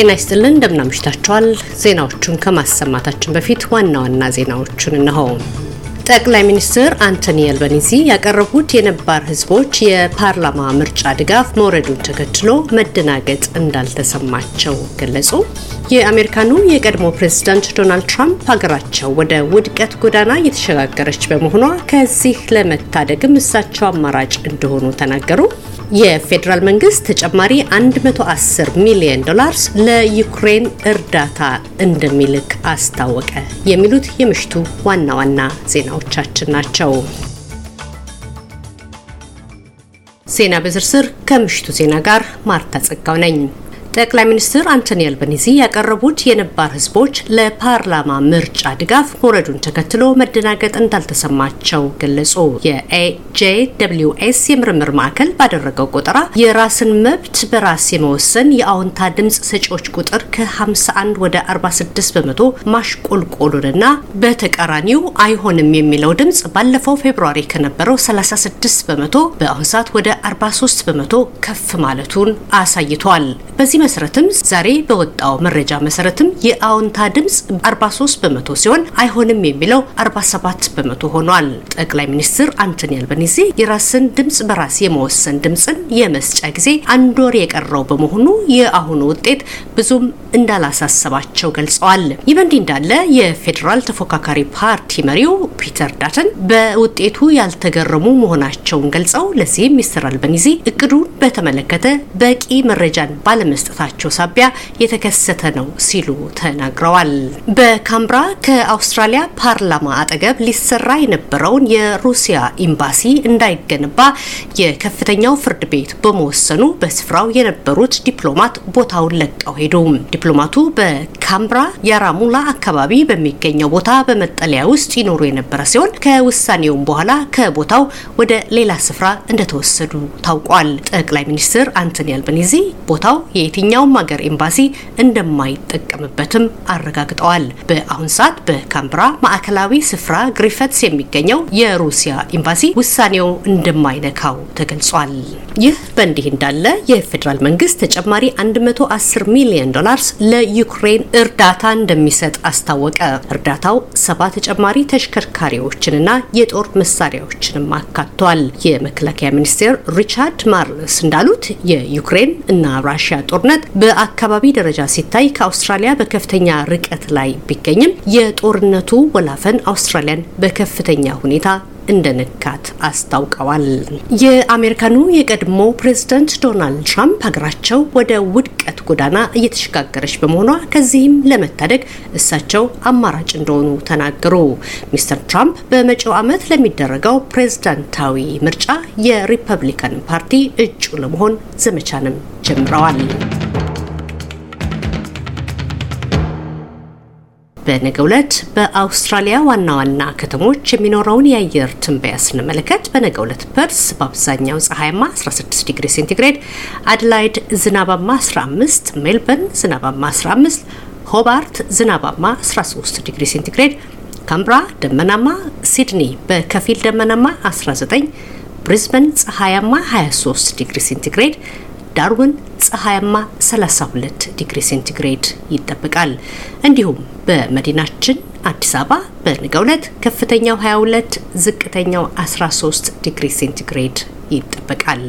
ጤና ይስጥልን እንደምናምሽታችኋል። ዜናዎቹን ከማሰማታችን በፊት ዋና ዋና ዜናዎቹን እነሆ። ጠቅላይ ሚኒስትር አንቶኒ አልባኒዚ ያቀረቡት የነባር ህዝቦች የፓርላማ ምርጫ ድጋፍ መውረዱን ተከትሎ መደናገጥ እንዳልተሰማቸው ገለጹ። የአሜሪካኑ የቀድሞ ፕሬዝዳንት ዶናልድ ትራምፕ ሀገራቸው ወደ ውድቀት ጎዳና እየተሸጋገረች በመሆኗ ከዚህ ለመታደግም እሳቸው አማራጭ እንደሆኑ ተናገሩ። የፌዴራል መንግስት ተጨማሪ 110 ሚሊዮን ዶላርስ ለዩክሬን እርዳታ እንደሚልክ አስታወቀ። የሚሉት የምሽቱ ዋና ዋና ዜናዎቻችን ናቸው። ዜና በዝርዝር ከምሽቱ ዜና ጋር ማርታ ጸጋው ነኝ። ጠቅላይ ሚኒስትር አንቶኒ አልባኒዚ ያቀረቡት የነባር ህዝቦች ለፓርላማ ምርጫ ድጋፍ መውረዱን ተከትሎ መደናገጥ እንዳልተሰማቸው ገለጹ። የኤጄደብሊውኤስ የምርምር ማዕከል ባደረገው ቆጠራ የራስን መብት በራስ የመወሰን የአዎንታ ድምፅ ሰጪዎች ቁጥር ከ51 ወደ 46 በመቶ ማሽቆልቆሉንና በተቃራኒው አይሆንም የሚለው ድምፅ ባለፈው February ከነበረው 36 በመቶ በአሁን ሰዓት ወደ 43 በመቶ ከፍ ማለቱን አሳይቷል። በዚህ መሰረትም ዛሬ በወጣው መረጃ መሰረትም የአዎንታ ድምፅ 43 በመቶ ሲሆን አይሆንም የሚለው 47 በመቶ ሆኗል። ጠቅላይ ሚኒስትር አንቶኒ አልባኒዚ የራስን ድምፅ በራስ የመወሰን ድምፅን የመስጫ ጊዜ አንድ ወር የቀረው በመሆኑ የአሁኑ ውጤት ብዙም እንዳላሳሰባቸው ገልጸዋል። ይህ በእንዲህ እንዳለ የፌዴራል ተፎካካሪ ፓርቲ መሪው ፒተር ዳተን በውጤቱ ያልተገረሙ መሆናቸውን ገልጸው ለዚህም ሚስተር አልባኒዚ እቅዱን በተመለከተ በቂ መረጃን ባለመስጠታቸው ሳቢያ የተከሰተ ነው ሲሉ ተናግረዋል። በካምብራ ከአውስትራሊያ ፓርላማ አጠገብ ሊሰራ የነበረውን የሩሲያ ኤምባሲ እንዳይገነባ የከፍተኛው ፍርድ ቤት በመወሰኑ በስፍራው የነበሩት ዲፕሎማት ቦታውን ለቀው ሄዱ። ዲፕሎማቱ በካምብራ ያራሙላ አካባቢ በሚገኘው ቦታ በመጠለያ ውስጥ ይኖሩ የነበረ ሲሆን ከውሳኔውም በኋላ ከቦታው ወደ ሌላ ስፍራ እንደተወሰዱ ታውቋል። ጠቅላይ ሚኒስትር አንቶኒ አልባኒዚ ቦታው የየትኛውም ሀገር ኤምባሲ እንደማይጠቀምበትም አረጋግጠዋል። በአሁን ሰዓት በካምብራ ማዕከላዊ ስፍራ ግሪፈትስ የሚገኘው የሩሲያ ኤምባሲ ውሳኔው እንደማይነካው ተገልጿል። ይህ በእንዲህ እንዳለ የፌዴራል መንግስት ተጨማሪ 110 ሚሊዮን ዶላርስ ለዩክሬን እርዳታ እንደሚሰጥ አስታወቀ። እርዳታው ሰባ ተጨማሪ ተሽከርካሪዎችንና የጦር መሳሪያዎችንም አካቷል። የመከላከያ ሚኒስቴር ሪቻርድ ማርልስ እንዳሉት የዩክሬን እና ራሽያ ጦርነት በአካባቢ ደረጃ ሲታይ ከአውስትራሊያ በከፍተኛ ርቀት ላይ ቢገኝም የጦርነቱ ወላፈን አውስትራሊያን በከፍተኛ ሁኔታ እንደነካት አስታውቀዋል። የአሜሪካኑ የቀድሞ ፕሬዝዳንት ዶናልድ ትራምፕ ሀገራቸው ወደ ውድቀት ጎዳና እየተሸጋገረች በመሆኗ ከዚህም ለመታደግ እሳቸው አማራጭ እንደሆኑ ተናገሩ። ሚስተር ትራምፕ በመጪው ዓመት ለሚደረገው ፕሬዝዳንታዊ ምርጫ የሪፐብሊካን ፓርቲ እጩ ለመሆን ዘመቻንም ጀምረዋል። በነገው ዕለት በአውስትራሊያ ዋና ዋና ከተሞች የሚኖረውን የአየር ትንበያ ስንመለከት በነገው ዕለት ፐርስ በአብዛኛው ፀሐያማ 16 ዲግሪ ሴንቲግሬድ፣ አድላይድ ዝናባማ 15፣ ሜልበርን ዝናባማ 15፣ ሆባርት ዝናባማ 13 ዲግሪ ሴንቲግሬድ፣ ካምብራ ደመናማ፣ ሲድኒ በከፊል ደመናማ 19፣ ብሪዝበን ፀሐያማ 23 ዲግሪ ሴንቲግሬድ ዳርዊን ፀሐያማ 32 ዲግሪ ሴንቲግሬድ ይጠበቃል። እንዲሁም በመዲናችን አዲስ አበባ በነገው ዕለት ከፍተኛው 22፣ ዝቅተኛው 13 ዲግሪ ሴንቲግሬድ ይጠበቃል።